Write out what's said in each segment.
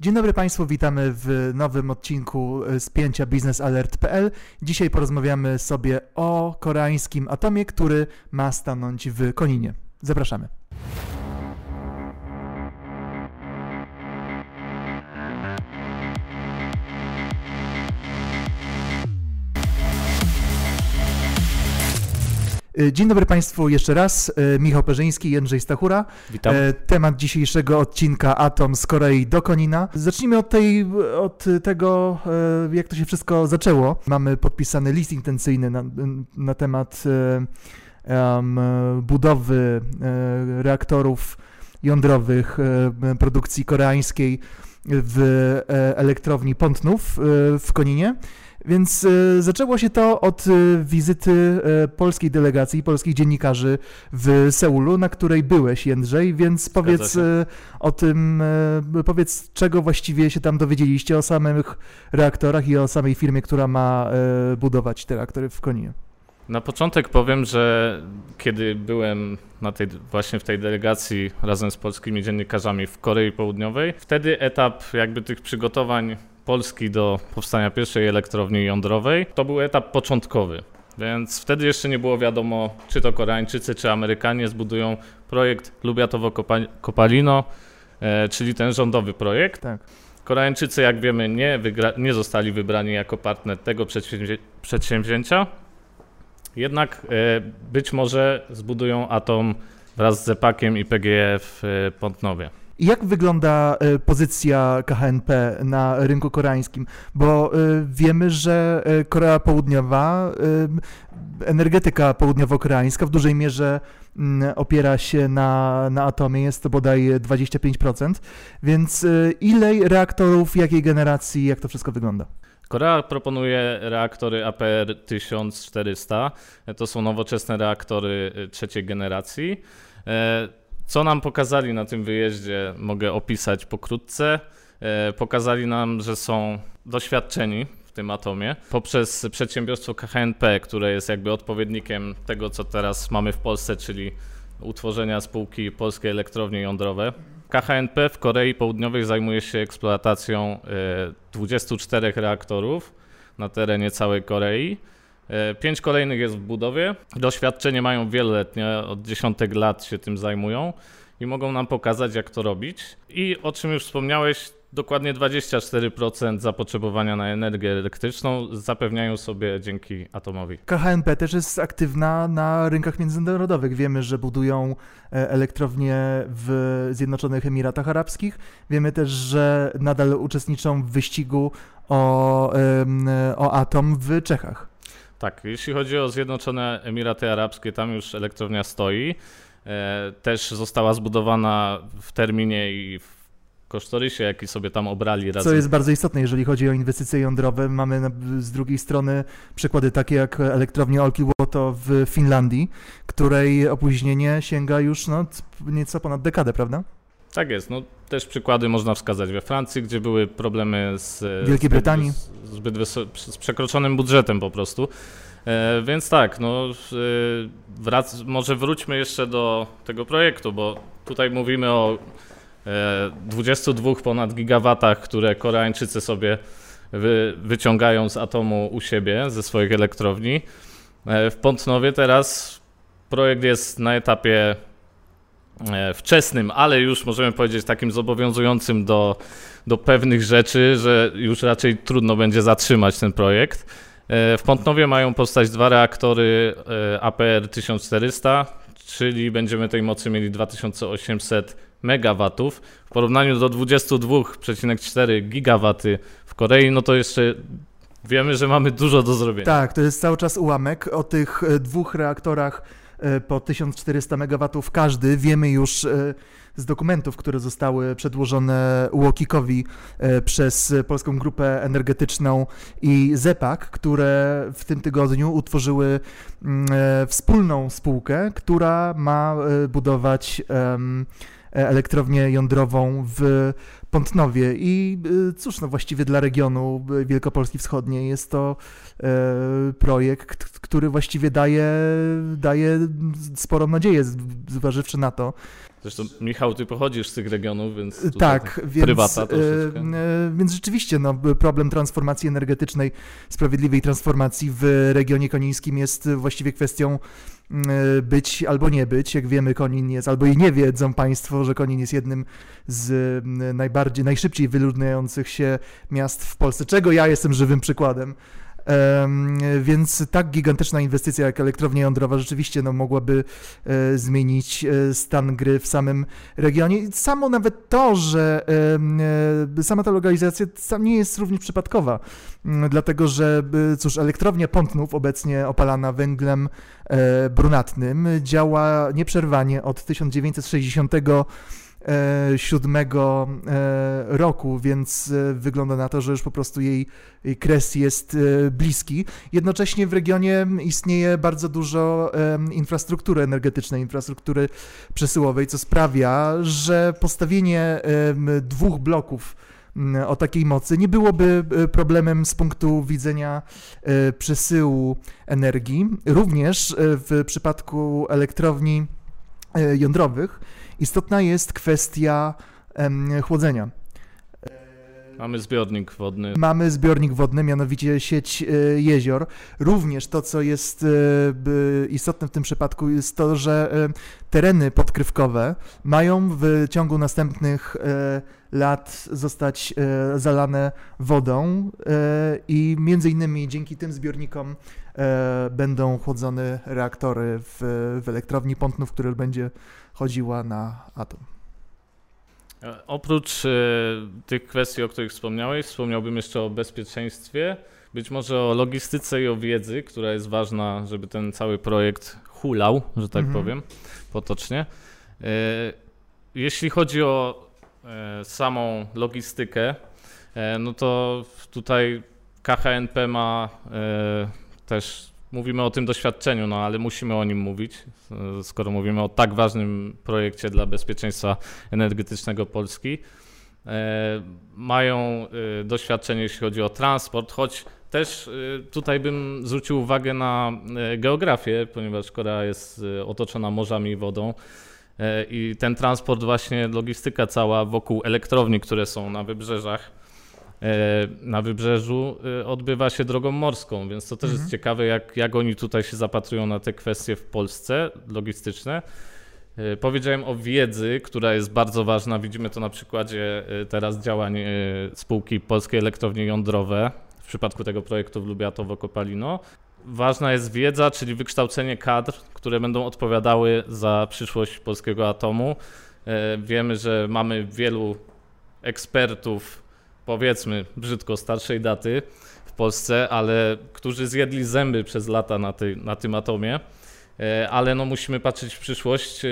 Dzień dobry Państwu, witamy w nowym odcinku z pięcia biznesalert.pl. Dzisiaj porozmawiamy sobie o koreańskim atomie, który ma stanąć w Koninie. Zapraszamy. Dzień dobry Państwu jeszcze raz. E, Michał Perzyński, Jędrzej Stachura. Witam. E, Temat dzisiejszego odcinka Atom z Korei do Konina. Zacznijmy od, tej, od tego, e, jak to się wszystko zaczęło. Mamy podpisany list intencyjny na, na temat e, em, budowy e, reaktorów jądrowych e, produkcji koreańskiej w e, elektrowni Pątnów e, w Koninie. Więc e, zaczęło się to od e, wizyty e, polskiej delegacji, polskich dziennikarzy w Seulu, na której byłeś, Jędrzej, więc powiedz się. o tym, powiedz czego właściwie się tam dowiedzieliście o samych reaktorach i o samej firmie, która ma budować te reaktory w Koninie. Na początek powiem, że kiedy byłem na tej, właśnie w tej delegacji razem z polskimi dziennikarzami w Korei Południowej, wtedy etap jakby tych przygotowań Polski do powstania pierwszej elektrowni jądrowej to był etap początkowy. Więc wtedy jeszcze nie było wiadomo, czy to Koreańczycy, czy Amerykanie zbudują projekt Lubiatowo-Kopalino, e, czyli ten rządowy projekt. Tak. Koreańczycy, jak wiemy, nie, wygra- nie zostali wybrani jako partner tego przedsięwzię- przedsięwzięcia. Jednak e, być może zbudują atom wraz z Zepakiem i PGE w Pątnowie. Jak wygląda e, pozycja KHNP na rynku koreańskim? Bo e, wiemy, że e, Korea Południowa, energetyka południowo-koreańska w dużej mierze mm, opiera się na, na atomie, jest to bodaj 25%. Więc ile reaktorów, jakiej generacji, jak to wszystko wygląda? Korea proponuje reaktory APR 1400. E, To są nowoczesne reaktory trzeciej generacji. E, Co nam pokazali na tym wyjeździe, mogę opisać pokrótce. E, Pokazali nam, że są doświadczeni w tym atomie poprzez przedsiębiorstwo KHNP, które jest jakby odpowiednikiem tego, co teraz mamy w Polsce, czyli utworzenia spółki Polskie Elektrownie Jądrowe. KHNP w Korei Południowej zajmuje się eksploatacją e, 24 reaktorów na terenie całej Korei. E, Pięć kolejnych jest w budowie. Doświadczenie mają wieloletnie, od dziesiątek lat się tym zajmują i mogą nam pokazać, jak to robić. I o czym już wspomniałeś, dokładnie 24% zapotrzebowania na energię elektryczną zapewniają sobie dzięki atomowi. KHNP też jest aktywna na rynkach międzynarodowych. Wiemy, że budują e, elektrownie w Zjednoczonych Emiratach Arabskich. Wiemy też, że nadal uczestniczą w wyścigu o, o atom w Czechach. Tak, jeśli chodzi o Zjednoczone Emiraty Arabskie, tam już elektrownia stoi. E, też została zbudowana w terminie i w kosztorysie, jaki sobie tam obrali razem. Co jest bardzo istotne, jeżeli chodzi o inwestycje jądrowe. Mamy z drugiej strony przykłady takie jak elektrownia Olkiluoto w Finlandii, której opóźnienie sięga już no, nieco ponad dekadę, prawda? Tak jest, no też przykłady można wskazać we Francji, gdzie były problemy z Wielkiej Brytanii. zbyt z przekroczonym budżetem po prostu. E, więc tak, no e, wrac- może wróćmy jeszcze do tego projektu, bo tutaj mówimy o e, 22 ponad gigawatach, które Koreańczycy sobie wy, wyciągają z atomu u siebie, ze swoich elektrowni. E, w Pątnowie teraz projekt jest na etapie wczesnym, ale już możemy powiedzieć takim zobowiązującym do, do pewnych rzeczy, że już raczej trudno będzie zatrzymać ten projekt. E, W Pątnowie mają powstać dwa reaktory e, APR 1400, czyli będziemy tej mocy mieli 2800 MW. W porównaniu do 22,4 gigawaty w Korei, no to jeszcze wiemy, że mamy dużo do zrobienia. Tak, to jest cały czas ułamek. O tych e, dwóch reaktorach e, po 1400 MW każdy. Wiemy już e, z dokumentów, które zostały przedłożone UOKiK-owi e, przez Polską Grupę Energetyczną i ZEPAK, które w tym tygodniu utworzyły mm, e, wspólną spółkę, która ma e, budować e, elektrownię jądrową w Pątnowie. I y, cóż, no właściwie dla regionu y, Wielkopolski Wschodniej jest to e, projekt, który właściwie daje, daje sporą nadzieję, zważywszy na to, Zresztą Michał, ty pochodzisz z tych regionów, więc tak, więc, prywata troszeczkę. E, więc rzeczywiście no, problem transformacji energetycznej, sprawiedliwej transformacji w regionie konińskim jest właściwie kwestią E, być albo nie być. Jak wiemy, Konin jest, albo i nie wiedzą Państwo, że Konin jest jednym z najbardziej, najszybciej wyludniających się miast w Polsce, czego ja jestem żywym przykładem. Więc tak gigantyczna inwestycja jak elektrownia jądrowa rzeczywiście no, mogłaby e, zmienić e, stan gry w samym regionie. Samo nawet to, że e, sama ta lokalizacja nie jest również przypadkowa, dlatego że cóż, elektrownia Pątnów, obecnie opalana węglem brunatnym, działa nieprzerwanie od 1960 siódmego roku, więc wygląda na to, że już po prostu jej, jej kres jest bliski. Jednocześnie w regionie istnieje bardzo dużo infrastruktury energetycznej, infrastruktury przesyłowej, co sprawia, że postawienie dwóch bloków o takiej mocy nie byłoby problemem z punktu widzenia przesyłu energii. Również w przypadku elektrowni jądrowych Istotna jest kwestia chłodzenia. Mamy zbiornik wodny. Mamy zbiornik wodny, mianowicie sieć e, jezior. Również to, co jest e, istotne w tym przypadku, jest to, że e, tereny podkrywkowe mają w ciągu następnych lat zostać zalane wodą i między innymi dzięki tym zbiornikom będą chłodzone reaktory w, elektrowni Pątnów, które będzie chodziła na atom. E, oprócz e, tych kwestii, o których wspomniałeś, wspomniałbym jeszcze o bezpieczeństwie, być może o logistyce i o wiedzy, która jest ważna, żeby ten cały projekt hulał, że tak mhm. powiem, potocznie. E, jeśli chodzi o samą logistykę, no to tutaj KHNP ma też mówimy o tym doświadczeniu, no ale musimy o nim mówić, skoro mówimy o tak ważnym projekcie dla bezpieczeństwa energetycznego Polski. E, mają e, doświadczenie, jeśli chodzi o transport, choć też e, tutaj bym zwrócił uwagę na geografię, ponieważ Korea jest otoczona morzami i wodą. I ten transport, właśnie logistyka cała wokół elektrowni, które są na wybrzeżach, na wybrzeżu e, odbywa się drogą morską, więc to też mhm. jest ciekawe, jak, jak oni tutaj się zapatrują na te kwestie w Polsce logistyczne. E, powiedziałem o wiedzy, która jest bardzo ważna. Widzimy to na przykładzie teraz działań spółki Polskie Elektrownie Jądrowe w przypadku tego projektu w Lubiatowo-Kopalino. Ważna jest wiedza, czyli wykształcenie kadr, które będą odpowiadały za przyszłość polskiego atomu. Wiemy, że mamy wielu ekspertów powiedzmy brzydko starszej daty w Polsce, ale którzy zjedli zęby przez lata na, tej, na tym atomie, e, ale no musimy patrzeć w przyszłość, e,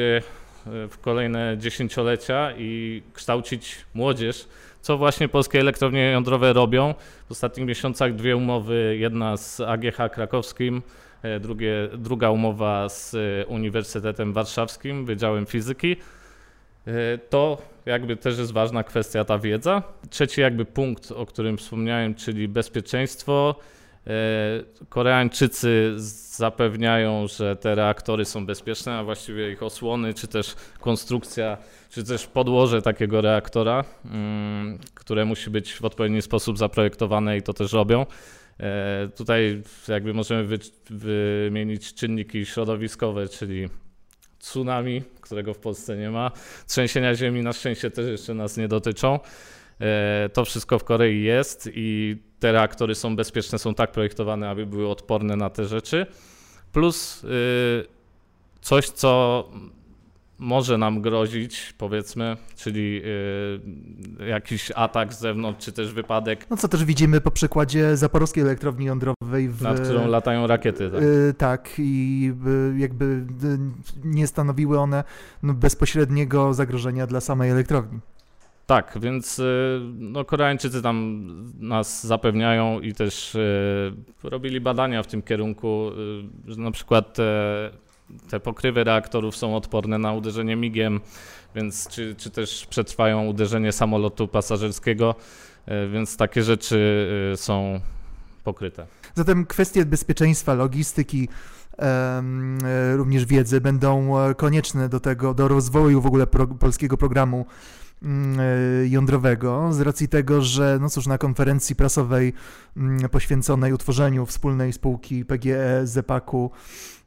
w kolejne dziesięciolecia i kształcić młodzież, co właśnie polskie elektrownie jądrowe robią. W ostatnich miesiącach dwie umowy, jedna z AGH krakowskim, e, drugie, druga umowa z Uniwersytetem Warszawskim, Wydziałem Fizyki. To jakby też jest ważna kwestia ta wiedza. Trzeci jakby punkt, o którym wspomniałem, czyli bezpieczeństwo. E, Koreańczycy zapewniają, że te reaktory są bezpieczne, a właściwie ich osłony, czy też konstrukcja, czy też podłoże takiego reaktora, mm, które musi być w odpowiedni sposób zaprojektowane i to też robią. E, tutaj jakby możemy wymienić czynniki środowiskowe, czyli tsunami, którego w Polsce nie ma. Trzęsienia ziemi na szczęście też jeszcze nas nie dotyczą. E, to wszystko w Korei jest i te reaktory są bezpieczne, są tak projektowane, aby były odporne na te rzeczy. Plus y, coś, co może nam grozić, powiedzmy, czyli y, jakiś atak z zewnątrz, czy też wypadek. No co też widzimy po przykładzie zaporowskiej elektrowni jądrowej. W, nad którą latają rakiety. Tak, y, tak i y, jakby nie stanowiły one no, bezpośredniego zagrożenia dla samej elektrowni. Tak, więc no, Koreańczycy tam nas zapewniają i też robili badania w tym kierunku, że na przykład te pokrywy reaktorów są odporne na uderzenie migiem, więc czy, czy też przetrwają uderzenie samolotu pasażerskiego, e, więc takie rzeczy e, są pokryte. Zatem kwestie bezpieczeństwa, logistyki, również wiedzy będą konieczne do tego, do rozwoju w ogóle pro, polskiego programu mm, jądrowego, z racji tego, że no cóż, na konferencji prasowej mm, poświęconej utworzeniu wspólnej spółki PGE, ZEPAK-u E,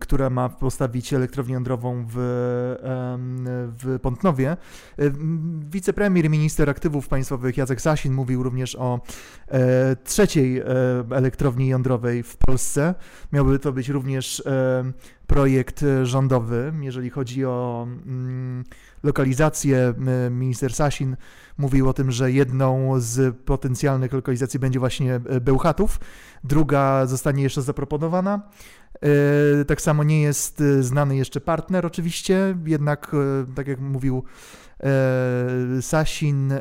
która ma postawić elektrownię jądrową w, w Pątnowie. E, wicepremier minister aktywów państwowych Jacek Sasin mówił również o e, trzeciej elektrowni jądrowej w Polsce. Miałby to być również projekt rządowy, jeżeli chodzi o lokalizację. Minister Sasin mówił o tym, że jedną z potencjalnych lokalizacji będzie właśnie Bełchatów, druga zostanie jeszcze zaproponowana. E, tak samo nie jest e, znany jeszcze partner, oczywiście, jednak, e, tak jak mówił Sasin,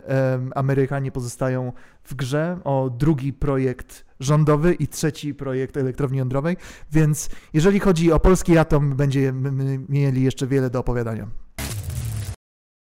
Amerykanie pozostają w grze o drugi projekt rządowy i trzeci projekt elektrowni jądrowej, więc jeżeli chodzi o polski atom, będziemy mieli jeszcze wiele do opowiadania.